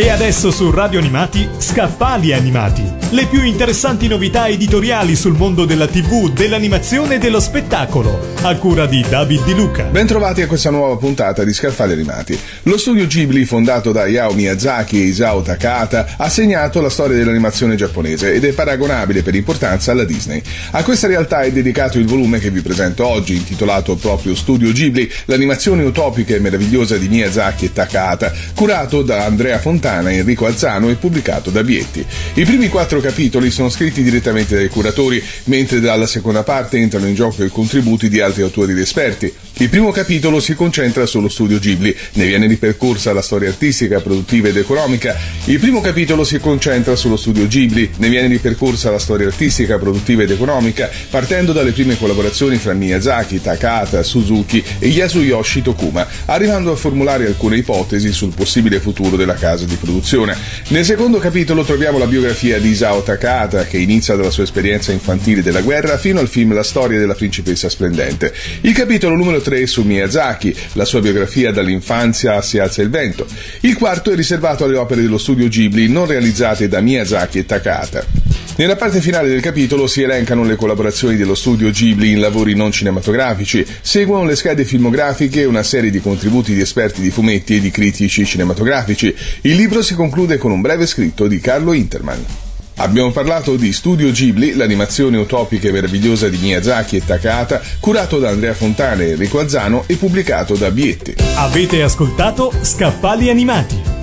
E adesso su Radio Animati, Scaffali Animati. Le più interessanti novità editoriali sul mondo della TV, dell'animazione e dello spettacolo. A cura di David Di Luca. Bentrovati a questa nuova puntata di Scaffali Animati. Lo studio Ghibli, fondato da Hayao Miyazaki e Isao Takahata, ha segnato la storia dell'animazione giapponese ed è paragonabile per importanza alla Disney. A questa realtà è dedicato il volume che vi presento oggi, intitolato proprio Studio Ghibli, l'animazione utopica e meravigliosa di Miyazaki e Takahata, curato da Andrea Fontana Fontana e Enrico Alzano e pubblicato da Vietti. I primi quattro capitoli sono scritti direttamente dai curatori, mentre dalla seconda parte entrano in gioco i contributi di altri autori ed esperti. Il primo capitolo si concentra sullo studio Ghibli, ne viene ripercorsa la storia artistica, produttiva ed economica. Il primo capitolo si concentra sullo studio Ghibli, ne viene ripercorsa la storia artistica, produttiva ed economica, partendo dalle prime collaborazioni fra Miyazaki, Takata, Suzuki e Yasuyoshi Tokuma, arrivando a formulare alcune ipotesi sul possibile futuro della casa di produzione. Nel secondo capitolo troviamo la biografia di Isao Takata, che inizia dalla sua esperienza infantile della guerra fino al film La storia della principessa splendente. Il capitolo numero 3 su Miyazaki, la sua biografia dall'infanzia si alza il vento. Il quarto è riservato alle opere dello studio Ghibli non realizzate da Miyazaki e Takata. Nella parte finale del capitolo si elencano le collaborazioni dello studio Ghibli in lavori non cinematografici, seguono le schede filmografiche e una serie di contributi di esperti di fumetti e di critici cinematografici. Il libro si conclude con un breve scritto di Carlo Interman. Abbiamo parlato di Studio Ghibli, l'animazione utopica e meravigliosa di Miyazaki e Takahata, curato da Andrea Fontana e Enrico Azzano e pubblicato da Bietti. Avete ascoltato Scaffali Animati,